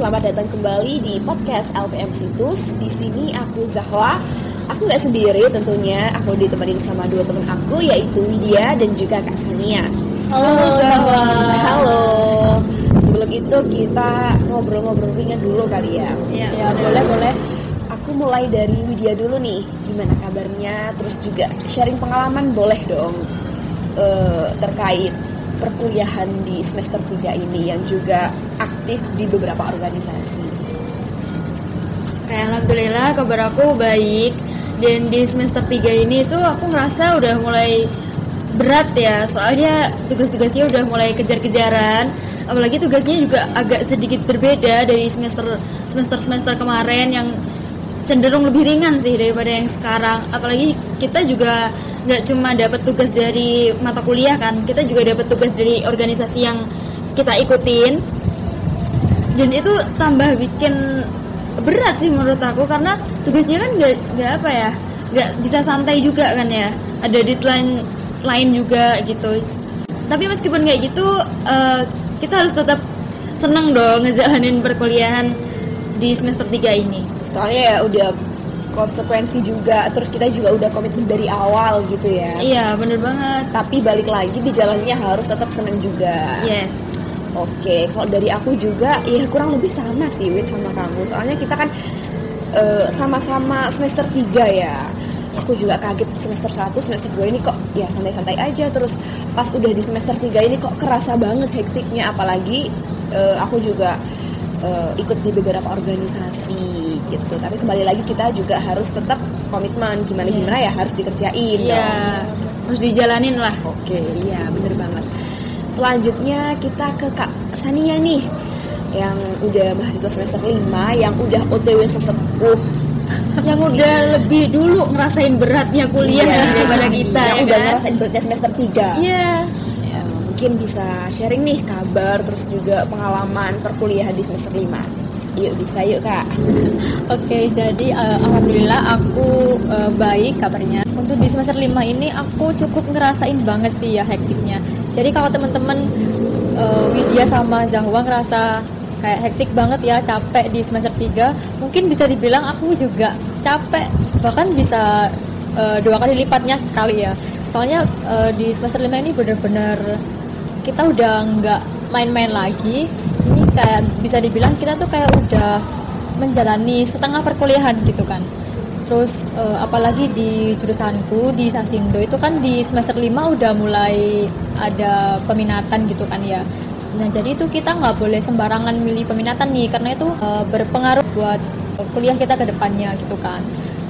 selamat datang kembali di podcast LPM Situs. Di sini aku Zahwa. Aku nggak sendiri tentunya, aku ditemani sama dua teman aku yaitu Widya dan juga Kak Sania. Halo, Zahwa. Halo. Sebelum itu kita ngobrol-ngobrol ringan dulu kali ya. Ya, ya boleh boleh. Aku mulai dari Widya dulu nih. Gimana kabarnya? Terus juga sharing pengalaman boleh dong uh, terkait perkuliahan di semester 3 ini yang juga aktif di beberapa organisasi. Kayak alhamdulillah kabar aku baik. Dan di semester 3 ini tuh aku ngerasa udah mulai berat ya. Soalnya tugas-tugasnya udah mulai kejar-kejaran. Apalagi tugasnya juga agak sedikit berbeda dari semester semester semester kemarin yang cenderung lebih ringan sih daripada yang sekarang. Apalagi kita juga nggak cuma dapat tugas dari mata kuliah kan kita juga dapat tugas dari organisasi yang kita ikutin dan itu tambah bikin berat sih menurut aku karena tugasnya kan nggak nggak apa ya nggak bisa santai juga kan ya. Ada deadline lain juga gitu. Tapi meskipun kayak gitu uh, kita harus tetap seneng dong ngejalanin perkuliahan di semester 3 ini. Soalnya ya udah konsekuensi juga terus kita juga udah komitmen dari awal gitu ya. Iya bener banget. Tapi balik lagi di jalannya harus tetap seneng juga. Yes oke kalau dari aku juga ya kurang lebih sama sih Win sama kamu. Soalnya kita kan sama-sama uh, semester 3 ya. Aku juga kaget semester 1, semester 2 ini kok ya santai-santai aja. Terus pas udah di semester 3 ini kok kerasa banget hektiknya. Apalagi uh, aku juga uh, ikut di beberapa organisasi gitu. Tapi kembali lagi kita juga harus tetap komitmen. Gimana gimana yes. ya harus dikerjain yeah. dong. Harus dijalanin lah. Oke okay, iya bener banget selanjutnya kita ke Kak Sania nih yang udah mahasiswa semester 5 yang udah OTW sesepuh. Yang udah lebih dulu ngerasain beratnya kuliah yeah. daripada kita yang ya udah kan? ngerasain beratnya semester 3 iya. Yeah mungkin bisa sharing nih kabar terus juga pengalaman perkuliahan di semester 5 yuk bisa yuk kak. Oke jadi uh, alhamdulillah aku uh, baik kabarnya. Untuk di semester 5 ini aku cukup ngerasain banget sih ya hektiknya jadi kalau teman-teman uh, Widya sama Zahwa ngerasa kayak hektik banget ya capek di semester 3 mungkin bisa dibilang aku juga capek bahkan bisa uh, dua kali lipatnya kali ya. Soalnya uh, di semester 5 ini benar-benar kita udah nggak main-main lagi. Ini kayak bisa dibilang kita tuh kayak udah menjalani setengah perkuliahan gitu kan. Terus uh, apalagi di jurusanku di Sasindo itu kan di semester 5 udah mulai ada peminatan gitu kan ya nah jadi itu kita nggak boleh sembarangan milih peminatan nih karena itu uh, berpengaruh buat kuliah kita ke depannya gitu kan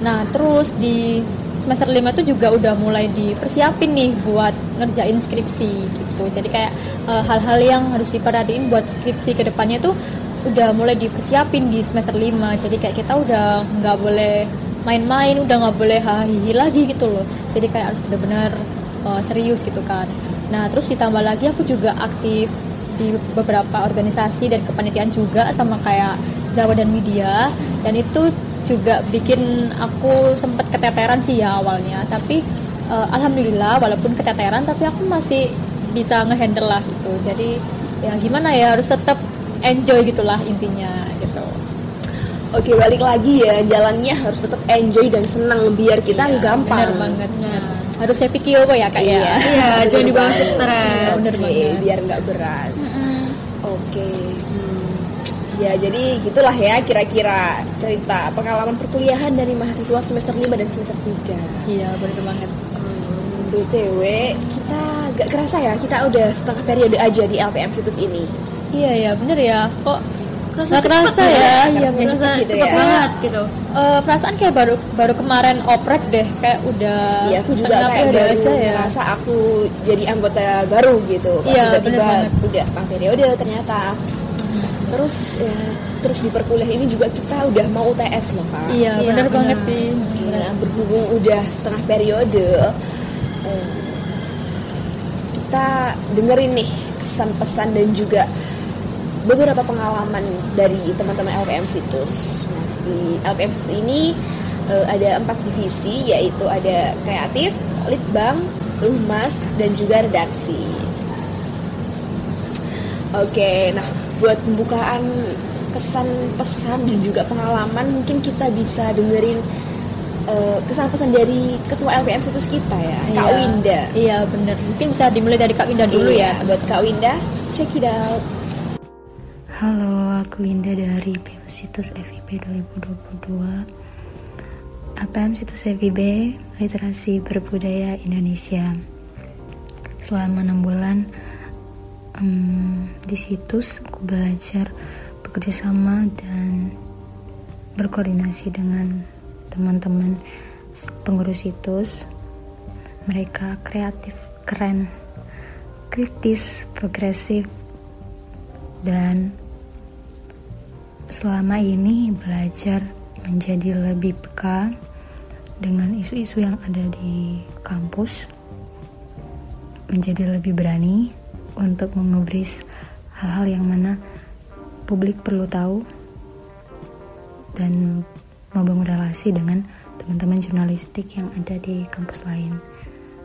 nah terus di semester 5 itu juga udah mulai dipersiapin nih buat ngerjain skripsi gitu. Jadi kayak hal-hal uh, yang harus diperhatiin buat skripsi ke depannya tuh udah mulai dipersiapin di semester 5. Jadi kayak kita udah nggak boleh main-main, udah nggak boleh hahihi lagi gitu loh. Jadi kayak harus benar-benar uh, serius gitu kan. Nah terus ditambah lagi aku juga aktif di beberapa organisasi dan kepanitiaan juga sama kayak Zawa dan Media dan itu juga bikin aku sempet keteteran sih ya awalnya tapi uh, alhamdulillah walaupun keteteran tapi aku masih bisa ngehandle lah gitu jadi ya gimana ya harus tetap enjoy gitulah intinya gitu Oke balik lagi ya jalannya harus tetap enjoy dan senang biar kita iya, gampang. Bener banget. Nah, harus saya pikir apa ya kak iya. ya? Iya, jangan dibawa stres. Bener banget. Biar nggak berat. Mm -hmm. Oke. Hmm. Ya jadi gitulah ya kira-kira cerita pengalaman perkuliahan dari mahasiswa semester 5 dan semester 3 Iya bener banget hmm, BTW kita gak kerasa ya kita udah setengah periode aja di LPM Situs ini Iya ya bener ya kok kerasa Gak kerasa ya, ya, iya bener cepet gitu ya. banget gitu. Uh, perasaan kayak baru baru kemarin oprek deh kayak udah Iya aku juga kayak baru aja ya. ngerasa aku jadi anggota baru gitu. Iya, tiba-tiba udah setengah periode ternyata. Terus ya terus di perkuliahan ini juga kita udah mau UTS loh kak iya Iya, bener bener. banget sih. Nah, berhubung udah setengah periode eh, kita dengerin nih kesan pesan dan juga beberapa pengalaman dari teman-teman LPM Situs. Nah, di LPM Situs ini eh, ada empat divisi yaitu ada kreatif, litbang, humas dan juga redaksi. Oke, nah buat pembukaan kesan pesan dan juga pengalaman mungkin kita bisa dengerin uh, kesan pesan dari ketua LPM situs kita ya Kak Iya. Winda Iya bener. Mungkin bisa dimulai dari Kak Winda dulu Iya, ya. buat Kak Winda check it out Halo, aku Winda dari BEM Situs FIB 2022 APM Situs FIB Literasi Berbudaya Indonesia. Selama 6 bulan em, di situs aku belajar bekerja sama dan berkoordinasi dengan teman-teman pengurus situs. Mereka kreatif, keren, kritis, progresif, dan selama ini belajar menjadi lebih peka dengan isu-isu yang ada di kampus, menjadi lebih berani untuk mengubris hal-hal yang mana publik perlu tahu dan membangun relasi dengan teman-teman jurnalistik yang ada di kampus lain.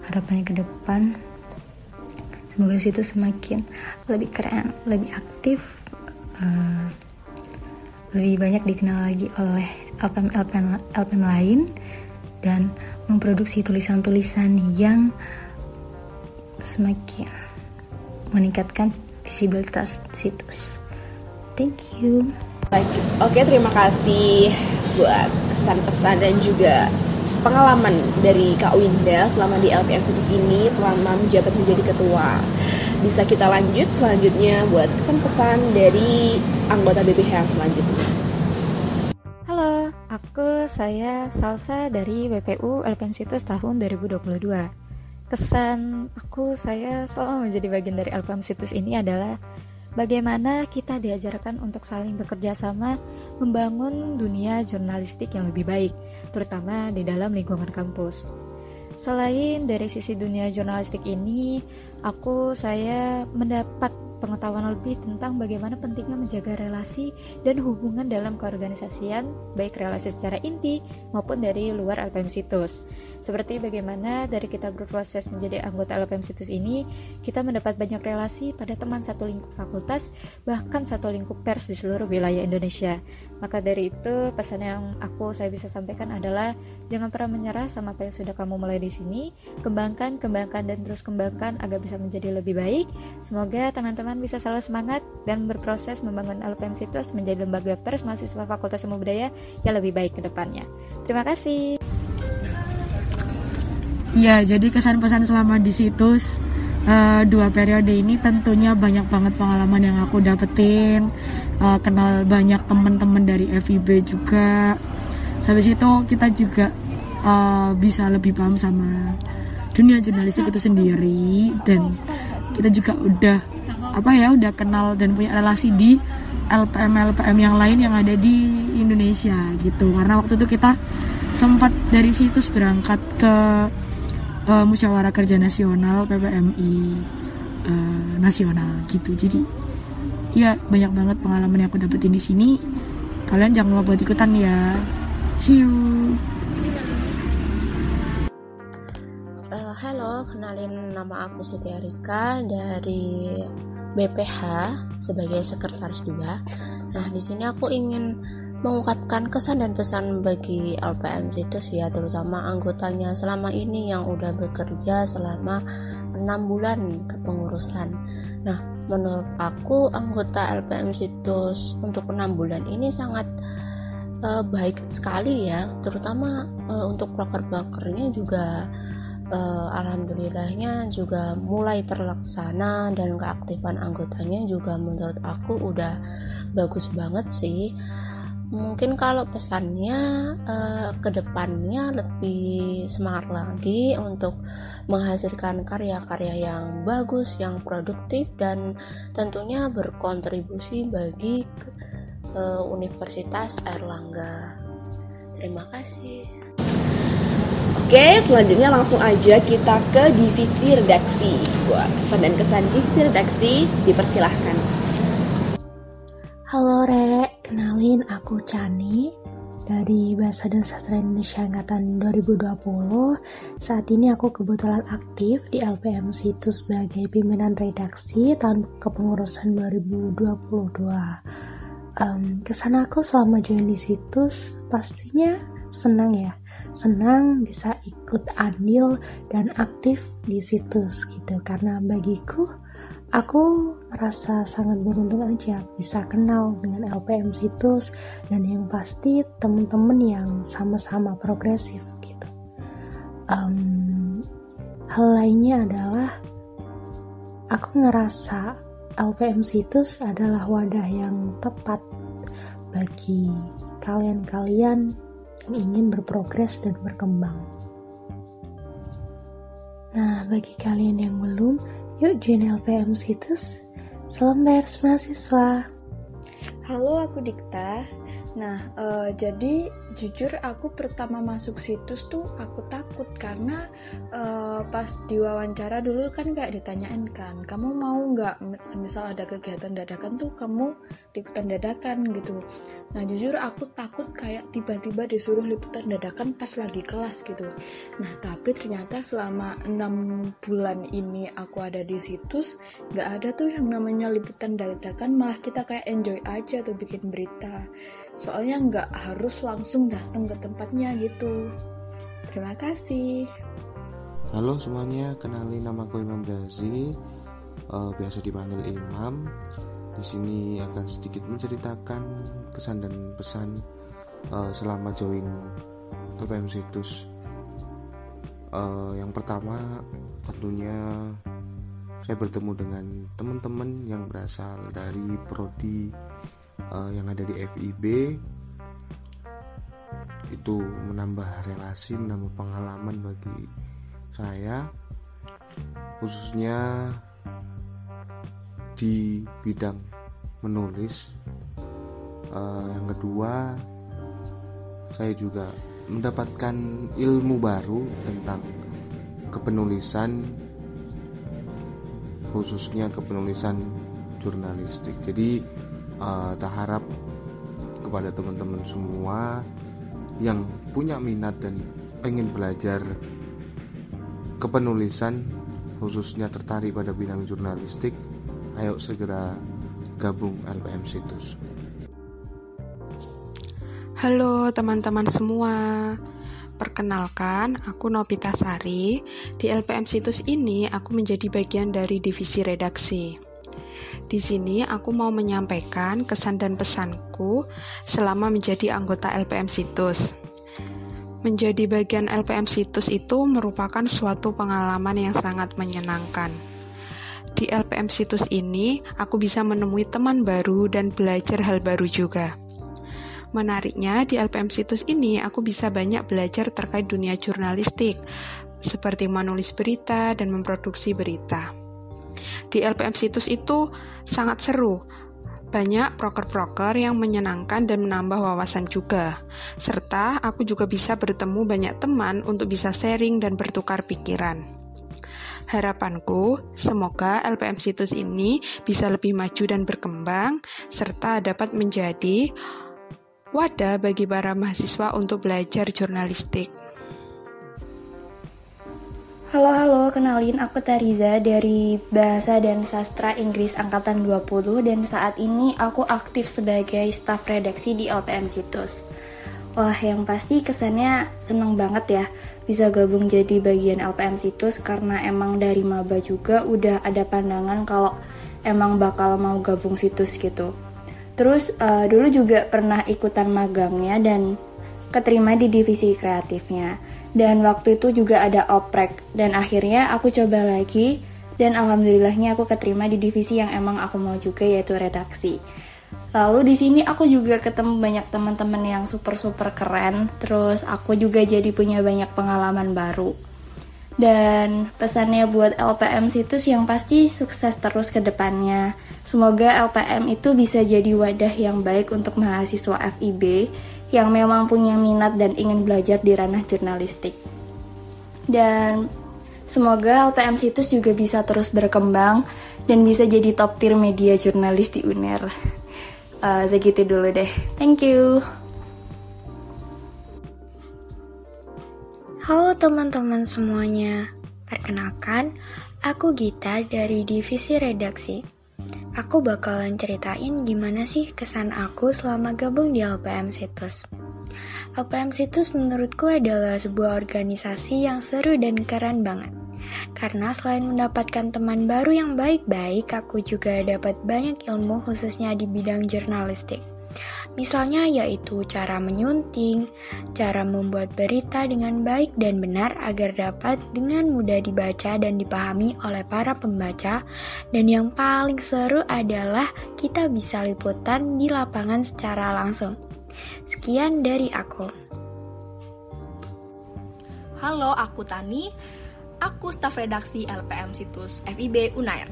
Harapannya ke depan semoga situ semakin lebih keren, lebih aktif, eh, lebih banyak dikenal lagi oleh LPM LPM, lain dan memproduksi tulisan-tulisan yang semakin meningkatkan visibilitas situs. Thank you. Oke, terima kasih buat kesan pesan dan juga pengalaman dari Kak Winda selama di LPM situs ini selama menjabat menjadi ketua. Bisa kita lanjut selanjutnya buat kesan pesan dari anggota BPH yang selanjutnya. Halo, aku saya Salsa dari WPU LPM Situs tahun 2022. Kesan aku saya selama menjadi bagian dari LPM Situs ini adalah bagaimana kita diajarkan untuk saling bekerja sama membangun dunia jurnalistik yang lebih baik, terutama di dalam lingkungan kampus. Selain dari sisi dunia jurnalistik ini, aku saya mendapat pengetahuan lebih tentang bagaimana pentingnya menjaga relasi dan hubungan dalam keorganisasian, baik relasi secara inti maupun dari luar LPM Situs. Seperti bagaimana dari kita berproses menjadi anggota LPM Situs ini, kita mendapat banyak relasi pada teman satu lingkup fakultas, bahkan satu lingkup pers di seluruh wilayah Indonesia. Maka dari itu, pesan yang aku saya bisa sampaikan adalah jangan pernah menyerah sama apa yang sudah kamu mulai di sini, kembangkan, kembangkan dan terus kembangkan agar bisa menjadi lebih baik. Semoga teman-teman bisa selalu semangat dan berproses membangun LPM Situs menjadi lembaga pers mahasiswa Fakultas Ilmu Budaya yang lebih baik ke depannya. Terima kasih. Iya, jadi kesan pesan selama di situs eh, dua periode ini tentunya banyak banget pengalaman yang aku dapetin, Eh, kenal banyak teman-teman dari FIB juga. Sampai situ kita juga eh, bisa lebih paham sama dunia jurnalistik itu sendiri dan kita juga udah apa ya udah kenal dan punya relasi di LPM LPM yang lain yang ada di Indonesia gitu. Karena waktu itu kita sempat dari situs berangkat ke eh, musyawarah kerja nasional PPMI eh, nasional gitu. Jadi ya banyak banget pengalaman yang aku dapetin di sini. Kalian jangan lupa buat ikutan ya. See you. Eh, halo, kenalin nama aku Siti Arika dari BPH sebagai sekretaris 2. Nah, di sini aku ingin mengungkapkan kesan dan pesan bagi LPM Situs ya, terutama anggotanya selama ini yang udah bekerja selama enam bulan kepengurusan. Nah, menurut aku anggota LPM Situs untuk enam bulan ini sangat eh, baik sekali ya, terutama eh, untuk proker-prokernya juga eh, alhamdulillahnya juga mulai terlaksana dan keaktifan anggotanya juga menurut aku udah bagus banget sih mungkin kalau pesannya eh, ke depannya lebih semangat lagi untuk menghasilkan karya-karya yang bagus, yang produktif dan tentunya berkontribusi bagi eh, Universitas Airlangga. Terima kasih. Oke, selanjutnya langsung aja kita ke divisi redaksi. Buat kesan dan kesan divisi redaksi, dipersilahkan. Halo Rek, kenalin aku Chani dari Bahasa dan Sastra Indonesia Angkatan 2020. Saat ini aku kebetulan aktif di LPM Situs sebagai pimpinan redaksi tahun kepengurusan 2022. um, kesan aku selama join di situs pastinya senang ya. Senang bisa ikut andil dan aktif di situs gitu. Karena bagiku aku merasa sangat beruntung aja bisa kenal dengan LPM situs dan yang pasti temen-temen yang sama-sama progresif gitu. Um, hal lainnya adalah aku ngerasa LPM situs adalah wadah yang tepat bagi kalian-kalian yang ingin berprogres dan berkembang. Nah, bagi kalian yang belum, yuk join LPM situs. Salam pers mahasiswa. Halo, aku Dikta. Nah, uh, jadi jujur aku pertama masuk situs tuh aku takut karena uh, pas diwawancara dulu kan nggak ditanyain kan kamu mau nggak semisal ada kegiatan dadakan tuh kamu liputan dadakan? gitu. Nah jujur aku takut kayak tiba-tiba disuruh liputan dadakan pas lagi kelas gitu. Nah tapi ternyata selama enam bulan ini aku ada di situs nggak ada tuh yang namanya liputan dadakan malah kita kayak enjoy aja tuh bikin berita soalnya nggak harus langsung datang ke tempatnya gitu. Terima kasih. Halo semuanya kenalin nama aku Imam Gazi uh, biasa dipanggil Imam. Di sini akan sedikit menceritakan kesan dan pesan uh, selama join LPM situs. Uh, yang pertama tentunya saya bertemu dengan teman-teman yang berasal dari prodi uh, yang ada di FIB itu menambah relasi, menambah pengalaman bagi saya khususnya di bidang menulis. Uh, yang kedua saya juga mendapatkan ilmu baru tentang kepenulisan khususnya kepenulisan jurnalistik. Jadi uh, tak harap kepada teman-teman semua yang punya minat dan pengen belajar kepenulisan khususnya tertarik pada bidang jurnalistik ayo segera gabung LPM Situs Halo teman-teman semua Perkenalkan, aku Nopita Sari. Di LPM Situs ini, aku menjadi bagian dari divisi redaksi. Di sini aku mau menyampaikan kesan dan pesanku selama menjadi anggota LPM Situs. Menjadi bagian LPM Situs itu merupakan suatu pengalaman yang sangat menyenangkan. Di LPM Situs ini, aku bisa menemui teman baru dan belajar hal baru juga. Menariknya, di LPM Situs ini aku bisa banyak belajar terkait dunia jurnalistik, seperti menulis berita dan memproduksi berita. Di LPM situs itu sangat seru. Banyak proker-proker yang menyenangkan dan menambah wawasan juga. Serta aku juga bisa bertemu banyak teman untuk bisa sharing dan bertukar pikiran. Harapanku, semoga LPM situs ini bisa lebih maju dan berkembang, serta dapat menjadi wadah bagi para mahasiswa untuk belajar jurnalistik. Halo halo, kenalin aku Tariza dari Bahasa dan Sastra Inggris Angkatan 20 dan saat ini aku aktif sebagai staf redaksi di LPM Situs. Wah, yang pasti kesannya seneng banget ya bisa gabung jadi bagian LPM Situs karena emang dari maba juga udah ada pandangan kalau emang bakal mau gabung situs gitu. Terus uh, dulu juga pernah ikutan magangnya dan keterima di divisi kreatifnya dan waktu itu juga ada oprek dan akhirnya aku coba lagi dan alhamdulillahnya aku keterima di divisi yang emang aku mau juga yaitu redaksi. Lalu di sini aku juga ketemu banyak teman-teman yang super super keren, terus aku juga jadi punya banyak pengalaman baru. Dan pesannya buat LPM situs yang pasti sukses terus ke depannya. Semoga LPM itu bisa jadi wadah yang baik untuk mahasiswa FIB yang memang punya minat dan ingin belajar di ranah jurnalistik. Dan semoga LPM Situs juga bisa terus berkembang dan bisa jadi top tier media jurnalis di UNER. Uh, segitu dulu deh. Thank you. Halo teman-teman semuanya. Perkenalkan, aku Gita dari Divisi Redaksi. Aku bakalan ceritain gimana sih kesan aku selama gabung di LPM Situs. LPM Situs menurutku adalah sebuah organisasi yang seru dan keren banget. Karena selain mendapatkan teman baru yang baik-baik, aku juga dapat banyak ilmu khususnya di bidang jurnalistik. Misalnya yaitu cara menyunting, cara membuat berita dengan baik dan benar agar dapat dengan mudah dibaca dan dipahami oleh para pembaca. Dan yang paling seru adalah kita bisa liputan di lapangan secara langsung. Sekian dari aku. Halo, aku Tani. Aku staf redaksi LPM situs FIB Unair.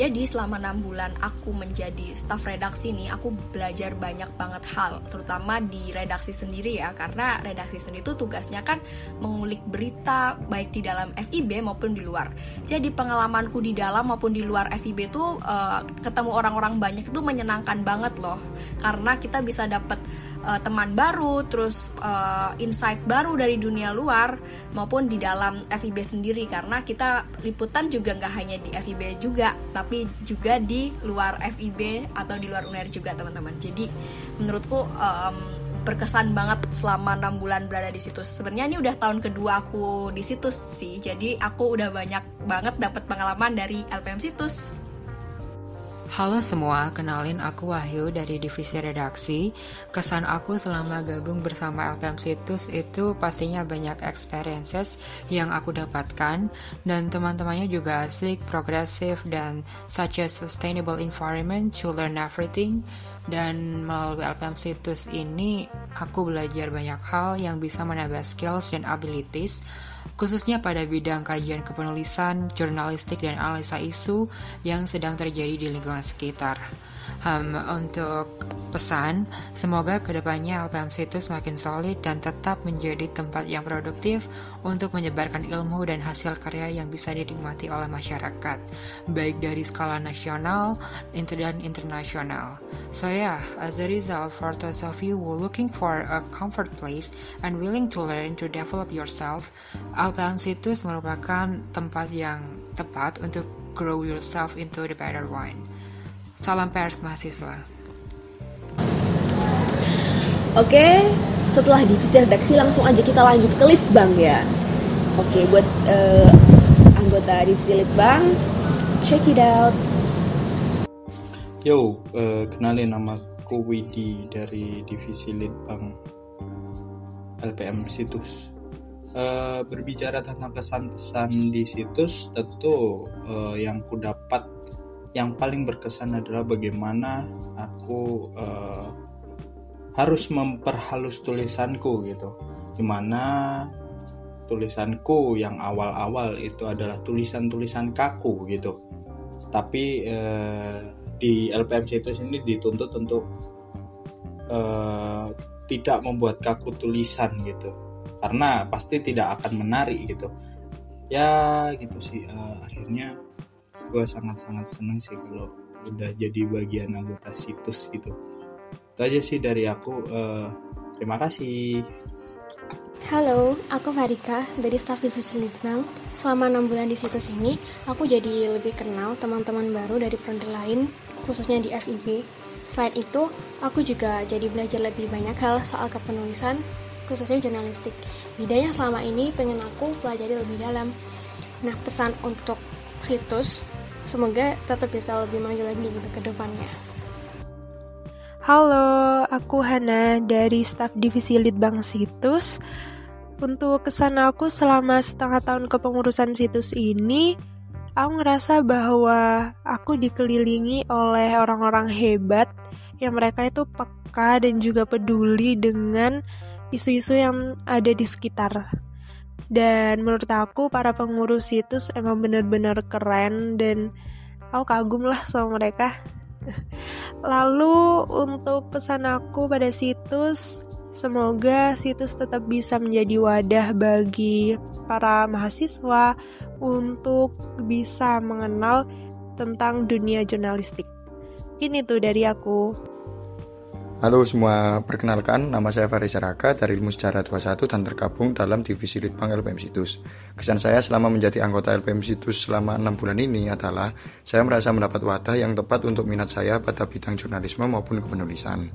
Jadi selama enam bulan aku menjadi staff redaksi ini, aku belajar banyak banget hal, terutama di redaksi sendiri ya, karena redaksi sendiri itu tugasnya kan mengulik berita baik di dalam FIB maupun di luar. Jadi pengalamanku di dalam maupun di luar FIB itu uh, ketemu orang-orang banyak itu menyenangkan banget loh, karena kita bisa dapat uh, teman baru, terus uh, insight baru dari dunia luar maupun di dalam FIB sendiri karena kita liputan juga nggak hanya di FIB juga, tapi juga di luar FIB atau di luar UNER juga teman-teman. Jadi menurutku um, berkesan banget selama enam bulan berada di situs. Sebenarnya ini udah tahun kedua aku di situs sih, jadi aku udah banyak banget dapat pengalaman dari LPM situs. Halo semua, kenalin aku Wahyu dari divisi redaksi. Kesan aku selama gabung bersama LPM Situs itu pastinya banyak experiences yang aku dapatkan dan teman-temannya juga asik, progresif dan such a sustainable environment to learn everything. Dan melalui LPM Situs ini aku belajar banyak hal yang bisa menambah skills dan abilities khususnya pada bidang kajian kepenulisan, jurnalistik, dan analisa isu yang sedang terjadi di lingkungan sekitar. Um, untuk pesan, semoga ke depannya LPM Situs makin solid dan tetap menjadi tempat yang produktif untuk menyebarkan ilmu dan hasil karya yang bisa dinikmati oleh masyarakat, baik dari skala nasional dan internasional. So yeah, as a result, for those of you who looking for a comfort place and willing to learn to develop yourself, LPM Situs merupakan tempat yang tepat untuk grow yourself into the better one. Salam pers mahasiswa. Oke, setelah divisi redaksi langsung aja kita lanjut ke litbang ya. Oke, buat uh, anggota divisi litbang, check it out. Yo, uh, kenalin nama aku Widi dari divisi litbang LPM Situs. Uh, berbicara tentang kesan-pesan di situs, tentu uh, yang ku dapat yang paling berkesan adalah bagaimana aku uh, harus memperhalus tulisanku gitu. Di mana tulisanku yang awal-awal itu adalah tulisan-tulisan kaku gitu. Tapi uh, di LPM Situs ini dituntut untuk uh, tidak membuat kaku tulisan gitu. Karena pasti tidak akan menarik gitu. Ya gitu sih uh, akhirnya gue sangat-sangat seneng sih kalau udah jadi bagian anggota situs gitu itu aja sih dari aku uh, terima kasih Halo, aku Farika dari staf divisi Litbang. Selama 6 bulan di situs ini, aku jadi lebih kenal teman-teman baru dari prodi lain, khususnya di FIB. Selain itu, aku juga jadi belajar lebih banyak hal soal kepenulisan, khususnya jurnalistik. Bidang yang selama ini pengen aku pelajari lebih dalam. Nah, pesan untuk situs semoga tetap bisa lebih maju lagi gitu ke depannya. Halo, aku Hana dari staf divisi Litbang Situs. Untuk kesan aku selama setengah tahun kepengurusan situs ini, aku ngerasa bahwa aku dikelilingi oleh orang-orang hebat yang mereka itu peka dan juga peduli dengan isu-isu yang ada di sekitar. Dan menurut aku para pengurus situs emang bener-bener keren dan aku kagum lah sama mereka. Lalu untuk pesan aku pada situs, semoga situs tetap bisa menjadi wadah bagi para mahasiswa untuk bisa mengenal tentang dunia jurnalistik. Ini tuh dari aku. Halo semua, perkenalkan nama saya Faris Raka dari Ilmu Sejarah 21 dan tergabung dalam Divisi Litbang LPM Situs. Kesan saya selama menjadi anggota LPM Situs selama 6 bulan ini adalah saya merasa mendapat wadah yang tepat untuk minat saya pada bidang jurnalisme maupun kepenulisan.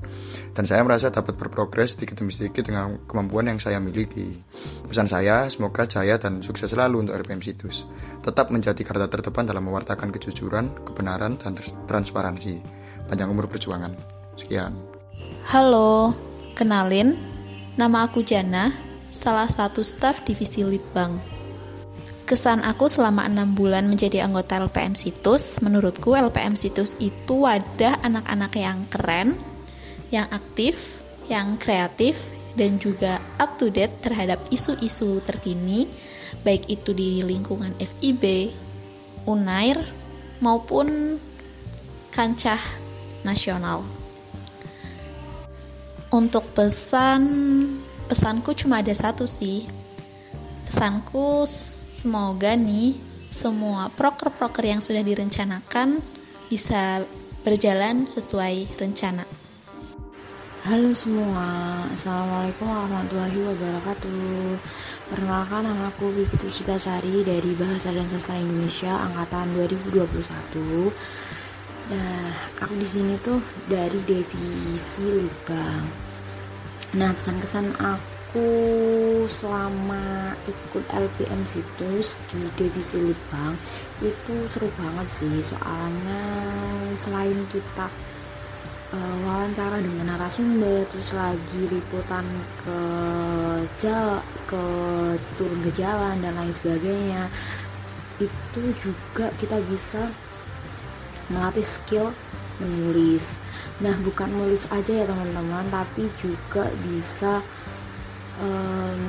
Dan saya merasa dapat berprogres sedikit demi sedikit dengan kemampuan yang saya miliki. Pesan saya, semoga jaya dan sukses selalu untuk LPM Situs. Tetap menjadi garda terdepan dalam mewartakan kejujuran, kebenaran, dan transparansi. Panjang umur perjuangan. Sekian. Halo, kenalin, nama aku Jana, salah satu staf divisi Litbang. Kesan aku selama enam bulan menjadi anggota LPM Situs, menurutku LPM Situs itu wadah anak-anak yang keren, yang aktif, yang kreatif, dan juga up to date terhadap isu-isu terkini, baik itu di lingkungan FIB, UNAIR, maupun kancah nasional. Untuk pesan, pesanku cuma ada satu sih. Pesanku semoga nih semua proker-proker yang sudah direncanakan bisa berjalan sesuai rencana. Halo semua, Assalamualaikum warahmatullahi wabarakatuh Perkenalkan nama aku Vivi Sutasari dari Bahasa dan Sastra Indonesia Angkatan 2021 Nah, aku di sini tuh dari divisi lubang. Nah, pesan-kesan aku selama ikut LPM situs di divisi lubang itu seru banget sih. Soalnya selain kita uh, wawancara dengan narasumber terus lagi liputan ke jal ke turun ke jalan dan lain sebagainya itu juga kita bisa melatih skill menulis nah bukan menulis aja ya teman-teman tapi juga bisa um,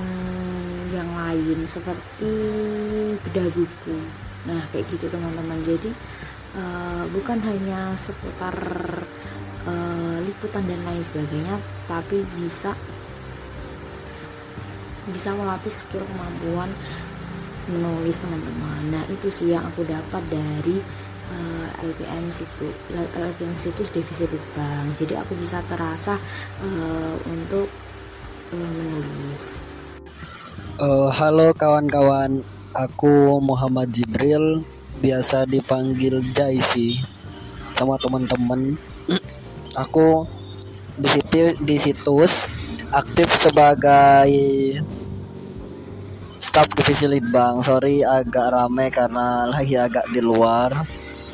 yang lain seperti bedah buku. Nah kayak gitu teman-teman. Jadi uh, bukan hanya seputar uh, liputan dan lain sebagainya tapi bisa bisa melatih skill kemampuan menulis teman-teman. Nah itu sih yang aku dapat dari uh, eh, LPM situ LPM situ defisit bank jadi aku bisa terasa uh, untuk uh, menulis. Uh, halo kawan-kawan aku Muhammad Jibril biasa dipanggil Jaisi sama teman-teman. Aku di situ di situs aktif sebagai staf divisi litbang sorry agak rame karena lagi agak di luar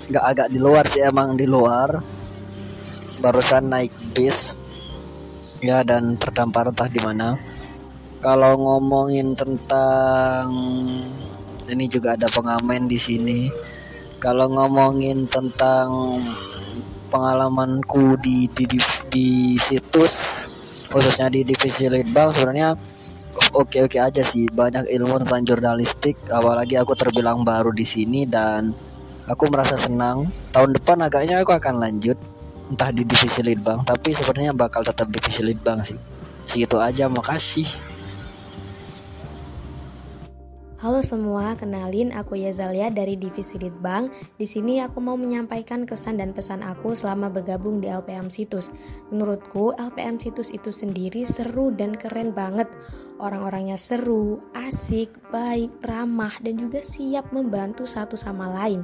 nggak agak di luar sih emang di luar. Barusan naik bis. Ya dan terdampar entah di mana. Kalau ngomongin tentang ini juga ada pengamen di sini. Kalau ngomongin tentang pengalamanku di di, di, di situs khususnya di divisi litbang sebenarnya oke oke aja sih. Banyak ilmu tentang jurnalistik apalagi aku terbilang baru di sini dan aku merasa senang tahun depan agaknya aku akan lanjut entah di divisi litbang tapi sebenarnya bakal tetap divisi litbang sih segitu aja makasih Halo semua, kenalin aku Yezalia dari Divisi Litbang. Di sini aku mau menyampaikan kesan dan pesan aku selama bergabung di LPM Situs. Menurutku, LPM Situs itu sendiri seru dan keren banget. Orang-orangnya seru, asik, baik, ramah, dan juga siap membantu satu sama lain.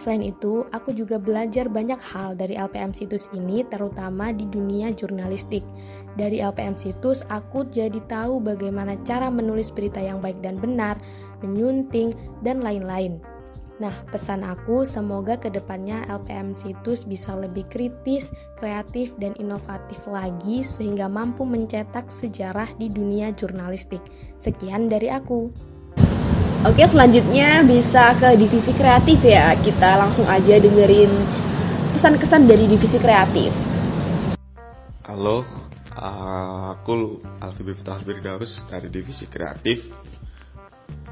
Selain itu, aku juga belajar banyak hal dari LPM Situs ini, terutama di dunia jurnalistik. Dari LPM Situs, aku jadi tahu bagaimana cara menulis berita yang baik dan benar, menyunting, dan lain-lain. Nah, pesan aku semoga ke depannya LPM Situs bisa lebih kritis, kreatif, dan inovatif lagi sehingga mampu mencetak sejarah di dunia jurnalistik. Sekian dari aku. Oke, selanjutnya bisa ke divisi kreatif ya. Kita langsung aja dengerin pesan-kesan dari divisi kreatif. Halo, aku Alfi Miftah Firdaus dari divisi kreatif.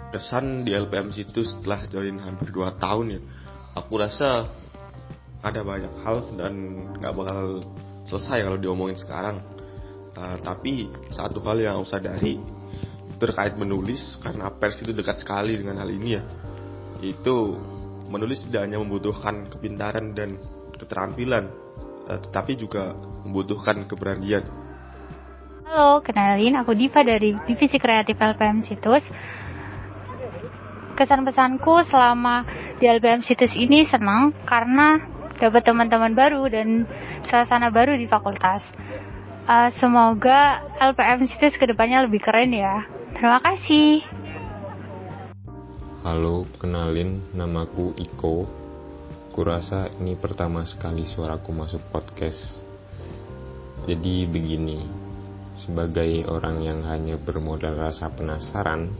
Kesan di LPM situ setelah join hampir 2 tahun ya. Aku rasa ada banyak hal dan nggak bakal selesai kalau diomongin sekarang. Uh, tapi satu hal yang usah dari terkait menulis karena pers itu dekat sekali dengan hal ini ya itu menulis tidak hanya membutuhkan kepintaran dan keterampilan uh, tetapi juga membutuhkan keberanian. Halo, kenalin aku Diva dari Divisi Kreatif LPM Situs. Kesan pesanku selama di LPM Situs ini senang karena dapat teman-teman baru dan suasana baru di fakultas. Uh, semoga LPM Situs ke depannya lebih keren ya. Terima kasih. Halo, kenalin namaku Iko. Kurasa ini pertama sekali suaraku masuk podcast. Jadi begini, sebagai orang yang hanya bermodal rasa penasaran,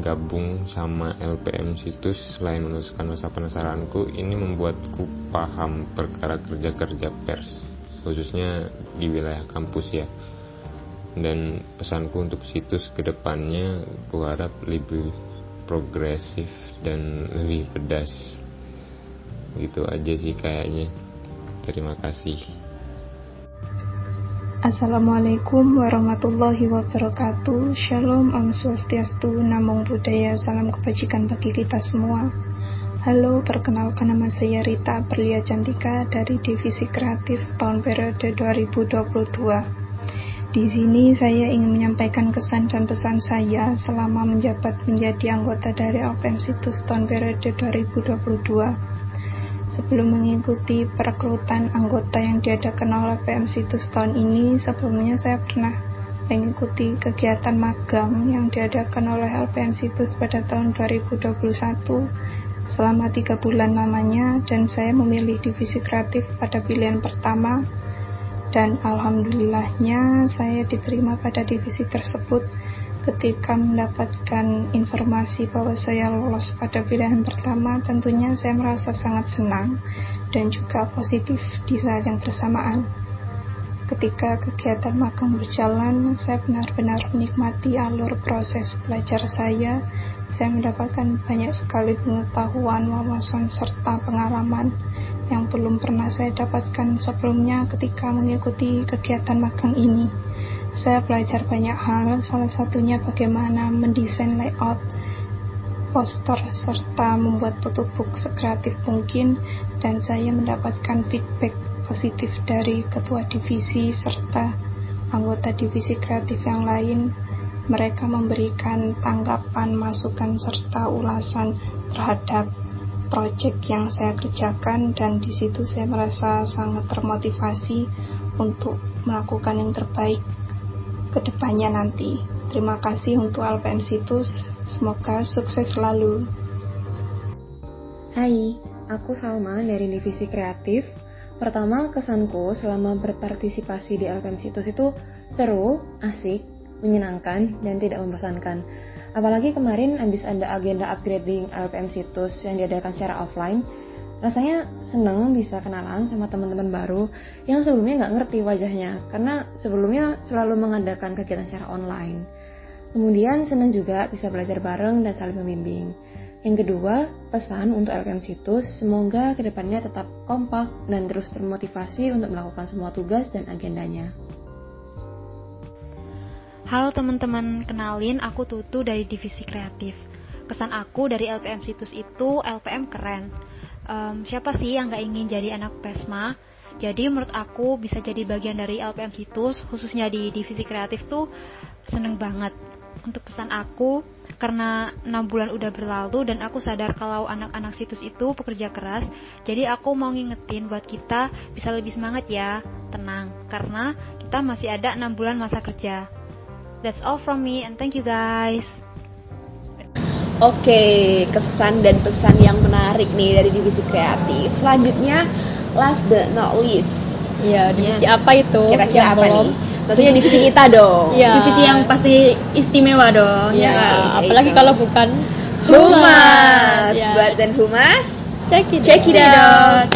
gabung sama LPM situs selain menuliskan rasa penasaranku, ini membuatku paham perkara kerja-kerja pers, khususnya di wilayah kampus ya. Dan pesanku untuk situs ke depannya, kuharap lebih progresif dan lebih pedas. Gitu aja sih kayaknya. Terima kasih. Assalamualaikum warahmatullahi wabarakatuh. Shalom, Om Swastiastu, Namo Buddhaya, Salam kebajikan bagi kita semua. Halo, perkenalkan nama saya Rita Berlia Cantika dari Divisi Kreatif tahun periode 2022 Di sini saya ingin menyampaikan kesan dan pesan saya selama menjabat menjadi anggota dari LPM Situs tahun periode 2022 Sebelum mengikuti perekrutan anggota yang diadakan oleh PM Situs tahun ini, sebelumnya saya pernah mengikuti kegiatan magang yang diadakan oleh LPM Situs pada tahun 2021 selama tiga bulan lamanya dan saya memilih divisi kreatif pada pilihan pertama. Dan alhamdulillahnya saya diterima pada divisi tersebut ketika mendapatkan informasi bahwa saya lolos pada pilihan pertama, tentunya saya merasa sangat senang dan juga positif di saat yang bersamaan. Ketika kegiatan magang berjalan, saya benar-benar menikmati alur proses belajar saya. Saya mendapatkan banyak sekali pengetahuan, wawasan, serta pengalaman yang belum pernah saya dapatkan sebelumnya ketika mengikuti kegiatan magang ini. Saya belajar banyak hal, salah satunya bagaimana mendesain layout poster serta membuat photobook sekreatif mungkin dan saya mendapatkan feedback positif dari ketua divisi serta anggota divisi kreatif yang lain. Mereka memberikan tanggapan, masukan serta ulasan terhadap proyek yang saya kerjakan dan di situ saya merasa sangat termotivasi untuk melakukan yang terbaik ke depannya nanti. Terima kasih untuk LPM Situs, semoga sukses selalu. Hai, aku Salma dari Divisi Kreatif. Pertama, kesanku selama berpartisipasi di LPM Situs itu seru, asik, menyenangkan, dan tidak membosankan. Apalagi kemarin habis ada agenda upgrading LPM Situs yang diadakan secara offline, rasanya seneng bisa kenalan sama teman-teman baru yang sebelumnya nggak ngerti wajahnya karena sebelumnya selalu mengadakan kegiatan secara online. Kemudian senang juga bisa belajar bareng dan saling membimbing. Yang kedua, pesan untuk LPM Situs, semoga ke depannya tetap kompak dan terus termotivasi untuk melakukan semua tugas dan agendanya. Halo teman-teman, kenalin aku Tutu dari Divisi Kreatif. Kesan aku dari LPM Situs itu LPM keren. Um, siapa sih yang gak ingin jadi anak PESMA jadi menurut aku bisa jadi bagian dari LPM Situs khususnya di divisi kreatif tuh seneng banget. Untuk pesan aku karena 6 bulan udah berlalu dan aku sadar kalau anak-anak situs itu pekerja keras jadi aku mau ngingetin buat kita bisa lebih semangat ya tenang. Karena kita masih ada 6 bulan masa kerja. That's all from me and thank you guys Oke, kesan dan pesan yang menarik nih dari divisi kreatif. Selanjutnya, last but not least. Ya, divisi yes. apa itu? Kira-kira apa belum? nih? Tentunya divisi kita dong. Ya. Divisi yang pasti istimewa dong. Ya, ya apalagi itu. kalau bukan humas. humas. Ya. Buat dan humas, check it, check it out.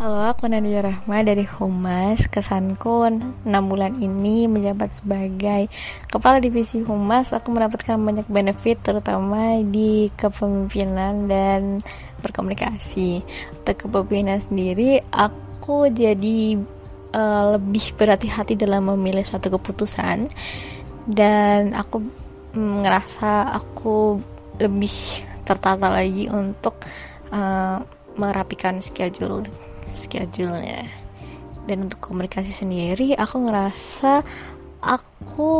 Halo, aku Nadia Rahma dari Humas. Kesanku 6 bulan ini menjabat sebagai Kepala Divisi Humas, aku mendapatkan banyak benefit terutama di kepemimpinan dan berkomunikasi. Untuk kepemimpinan sendiri, aku jadi uh, lebih berhati-hati dalam memilih suatu keputusan dan aku mm, ngerasa aku lebih tertata lagi untuk uh, merapikan schedule schedule-nya dan untuk komunikasi sendiri aku ngerasa aku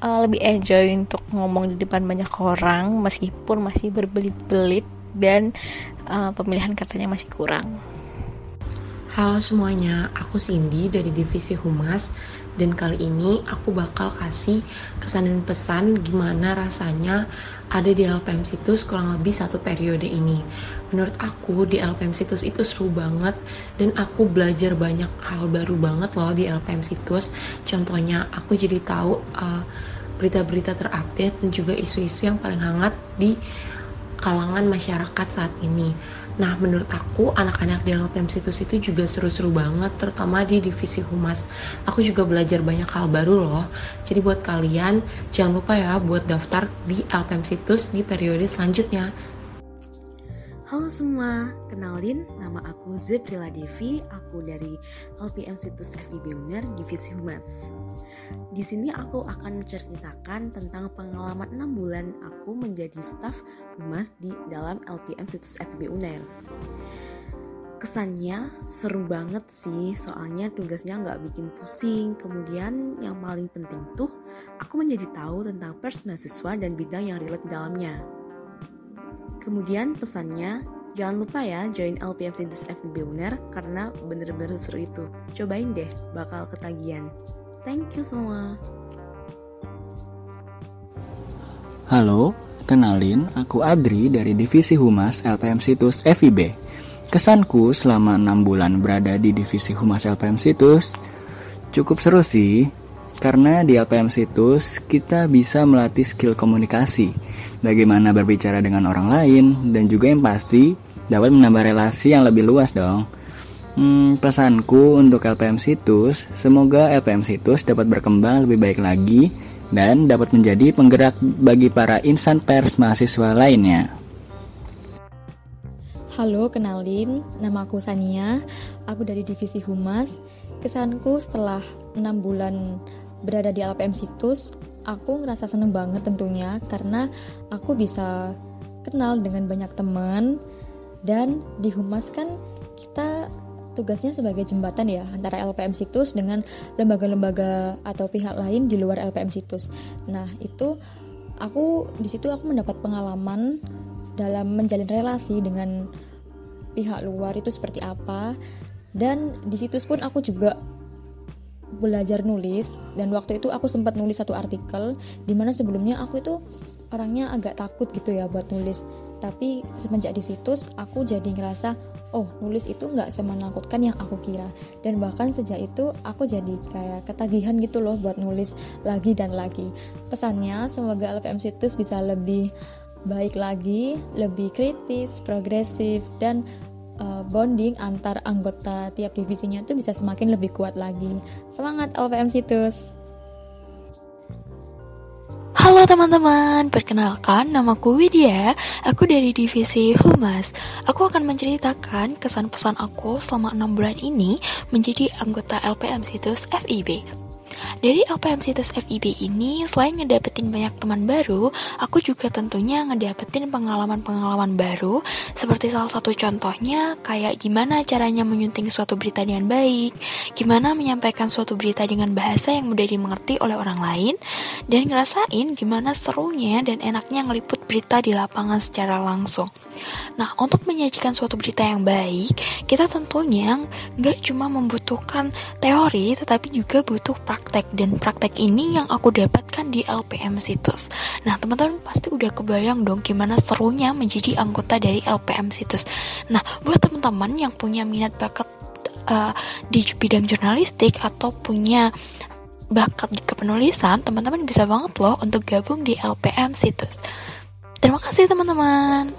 uh, lebih enjoy untuk ngomong di depan banyak orang meskipun masih berbelit-belit dan uh, pemilihan katanya masih kurang. Halo semuanya, aku Cindy dari divisi Humas dan kali ini aku bakal kasih kesan dan pesan gimana rasanya ada di LPM Situs kurang lebih satu periode ini. Menurut aku di LPM Situs itu seru banget dan aku belajar banyak hal baru banget loh di LPM Situs. Contohnya aku jadi tahu uh, berita-berita terupdate dan juga isu-isu yang paling hangat di kalangan masyarakat saat ini Nah, menurut aku anak-anak di LPM Situs itu juga seru-seru banget, terutama di divisi humas. Aku juga belajar banyak hal baru loh. Jadi buat kalian, jangan lupa ya buat daftar di LPM Situs di periode selanjutnya. Halo semua, kenalin nama aku Zebrila Devi, aku dari LPM Situs FIB Uner Divisi Humas. Di sini aku akan menceritakan tentang pengalaman 6 bulan aku menjadi staf humas di dalam LPM Situs FIB Uner. Kesannya seru banget sih, soalnya tugasnya nggak bikin pusing. Kemudian yang paling penting tuh, aku menjadi tahu tentang pers mahasiswa dan bidang yang relate di dalamnya. Kemudian pesannya, jangan lupa ya join LPM Sintus FBB Uner karena bener-bener seru itu. Cobain deh, bakal ketagihan. Thank you semua. Halo, kenalin aku Adri dari Divisi Humas LPM Situs FIB. Kesanku selama 6 bulan berada di Divisi Humas LPM Situs cukup seru sih, karena di LPM Situs kita bisa melatih skill komunikasi bagaimana berbicara dengan orang lain, dan juga yang pasti dapat menambah relasi yang lebih luas dong. Hmm, pesanku untuk LPM Situs, semoga LPM Situs dapat berkembang lebih baik lagi dan dapat menjadi penggerak bagi para insan pers mahasiswa lainnya. Halo, kenalin, nama aku Sania, aku dari Divisi Humas. Kesanku setelah 6 bulan berada di LPM Situs, aku ngerasa seneng banget tentunya karena aku bisa kenal dengan banyak teman dan di humas kan kita tugasnya sebagai jembatan ya antara LPM Situs dengan lembaga-lembaga atau pihak lain di luar LPM Situs. Nah, itu aku di situ aku mendapat pengalaman dalam menjalin relasi dengan pihak luar itu seperti apa dan di situs pun aku juga belajar nulis dan waktu itu aku sempat nulis satu artikel di mana sebelumnya aku itu orangnya agak takut gitu ya buat nulis. Tapi semenjak di situs aku jadi ngerasa oh nulis itu nggak semenakutkan yang aku kira. Dan bahkan sejak itu aku jadi kayak ketagihan gitu loh buat nulis lagi dan lagi. Pesannya semoga LPM situs bisa lebih baik lagi lebih kritis progresif dan uh, bonding antar anggota tiap divisinya itu bisa semakin lebih kuat lagi. Semangat LPM Situs! Halo teman-teman, perkenalkan namaku Widya, aku dari divisi Humas. Aku akan menceritakan kesan pesan aku selama 6 bulan ini menjadi anggota LPM Situs FIB. Dari LPM Situs FIB ini, selain ngedapetin banyak teman baru, aku juga tentunya ngedapetin pengalaman-pengalaman baru, seperti salah satu contohnya, kayak gimana caranya menyunting suatu berita dengan baik, gimana menyampaikan suatu berita dengan bahasa yang mudah dimengerti oleh orang lain, dan ngerasain gimana serunya dan enaknya ngeliput berita di lapangan secara langsung. Nah, untuk menyajikan suatu berita yang baik, kita tentunya nggak cuma membutuhkan teori, tetapi juga butuh praktek. Dan praktek ini yang aku dapatkan di LPM Situs. Nah, teman-teman pasti udah kebayang dong gimana serunya menjadi anggota dari LPM Situs. Nah, buat teman-teman yang punya minat bakat uh, di bidang jurnalistik atau punya bakat di kepenulisan, teman-teman bisa banget loh untuk gabung di LPM Situs. Terima kasih teman-teman.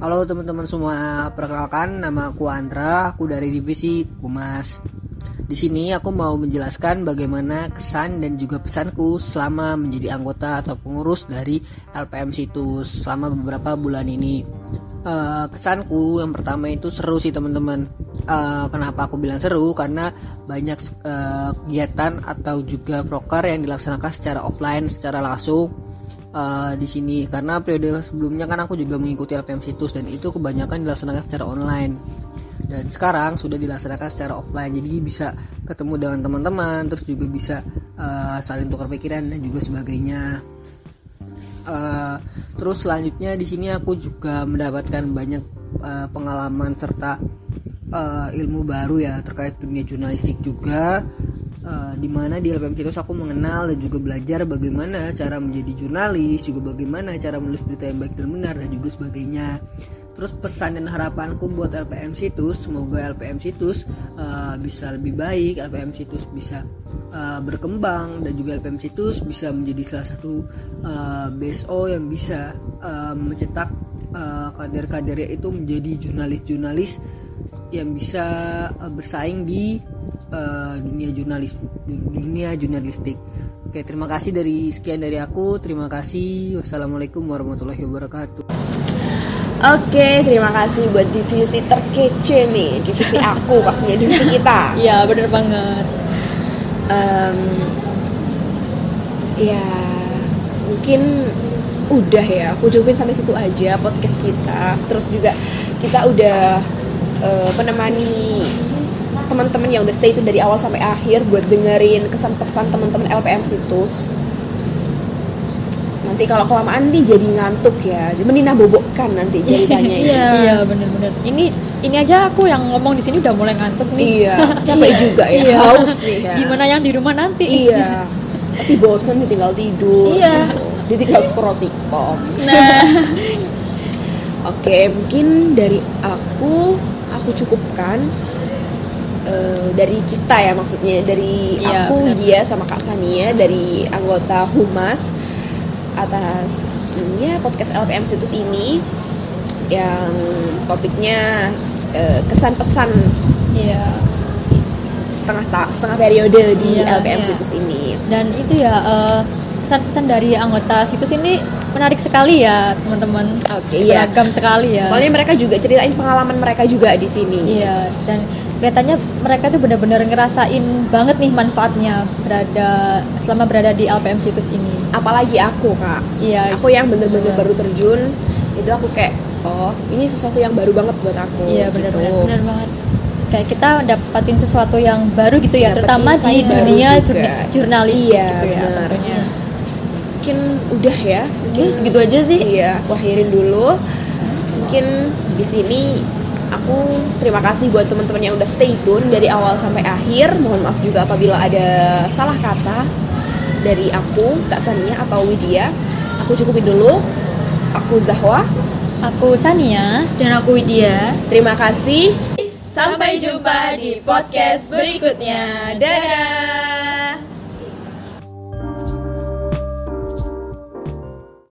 Halo teman-teman semua, perkenalkan nama aku Andra, aku dari divisi Humas. Di sini aku mau menjelaskan bagaimana kesan dan juga pesanku selama menjadi anggota atau pengurus dari LPM Situs selama beberapa bulan ini. Uh, kesanku yang pertama itu seru sih teman-teman. Uh, kenapa aku bilang seru? Karena banyak uh, kegiatan atau juga proker yang dilaksanakan secara offline, secara langsung uh, di sini karena periode sebelumnya kan aku juga mengikuti LPM situs dan itu kebanyakan dilaksanakan secara online dan sekarang sudah dilaksanakan secara offline. Jadi bisa ketemu dengan teman-teman terus juga bisa uh, saling tukar pikiran dan juga sebagainya. Uh, terus selanjutnya di sini aku juga mendapatkan banyak uh, pengalaman serta uh, ilmu baru ya terkait dunia jurnalistik juga uh, di mana di LPM Situs aku mengenal dan juga belajar bagaimana cara menjadi jurnalis juga bagaimana cara menulis berita yang baik dan benar dan juga sebagainya. Terus pesan dan harapanku buat LPM Situs semoga LPM Situs uh, bisa lebih baik LPM Situs bisa uh, berkembang dan juga LPM Situs bisa menjadi salah satu uh, BSO yang bisa uh, mencetak uh, kader-kadernya itu menjadi jurnalis-jurnalis yang bisa uh, bersaing di uh, dunia jurnalis dunia jurnalistik. Oke, terima kasih dari sekian dari aku. Terima kasih. Wassalamualaikum warahmatullahi wabarakatuh. Oke, terima kasih buat divisi terkece nih, divisi aku pastinya divisi kita. Iya, bener banget. Um, ya, mungkin udah ya, aku cukupin sampai situ aja podcast kita. Terus juga kita udah uh, menemani teman-teman yang udah stay itu dari awal sampai akhir buat dengerin kesan pesan teman-teman LPM situs. Nanti kalau kelamaan nih jadi ngantuk ya. Mending bobokkan nanti ceritanya iya. Iya bener-bener. Ini ini aja aku yang ngomong di sini udah mulai ngantuk nih. Iya capek juga ya. Iya. haus nih ya. gimana yang di rumah nanti? Iya. Pasti bosen nih tinggal tidur. Iya. Dia tinggal scroll tiktok. Nah. Oke mungkin dari aku aku cukupkan uh, dari kita ya maksudnya dari iya, aku bener. dia sama kak Sania dari anggota humas atas ya podcast LPM situs ini yang topiknya uh, kesan pesan ya setengah tak setengah periode di ya, LPM ya. situs ini dan itu ya uh, pesan-pesan dari anggota situs ini menarik sekali ya teman-teman. Oke okay, ya beragam sekali ya. Soalnya mereka juga ceritain pengalaman mereka juga di sini. Iya dan kelihatannya mereka tuh benar-benar ngerasain banget nih manfaatnya berada selama berada di LPM situs ini. Apalagi aku kak. Iya. Aku yang bener-bener baru terjun itu aku kayak oh ini sesuatu yang baru banget buat aku iya benar-benar gitu. benar banget. Kayak kita dapatin sesuatu yang baru gitu ya Dapat terutama di dunia jurnalis iya, gitu ya bener. Mungkin udah ya. Mungkin segitu aja sih. Iya aku akhirin dulu. Mungkin di sini aku terima kasih buat teman-teman yang udah stay tune dari awal sampai akhir. Mohon maaf juga apabila ada salah kata dari aku Kak Sania atau Widya. Aku cukupin dulu. Aku Zahwa. Aku Sania. Dan aku Widya. Terima kasih. Sampai jumpa di podcast berikutnya. Dadah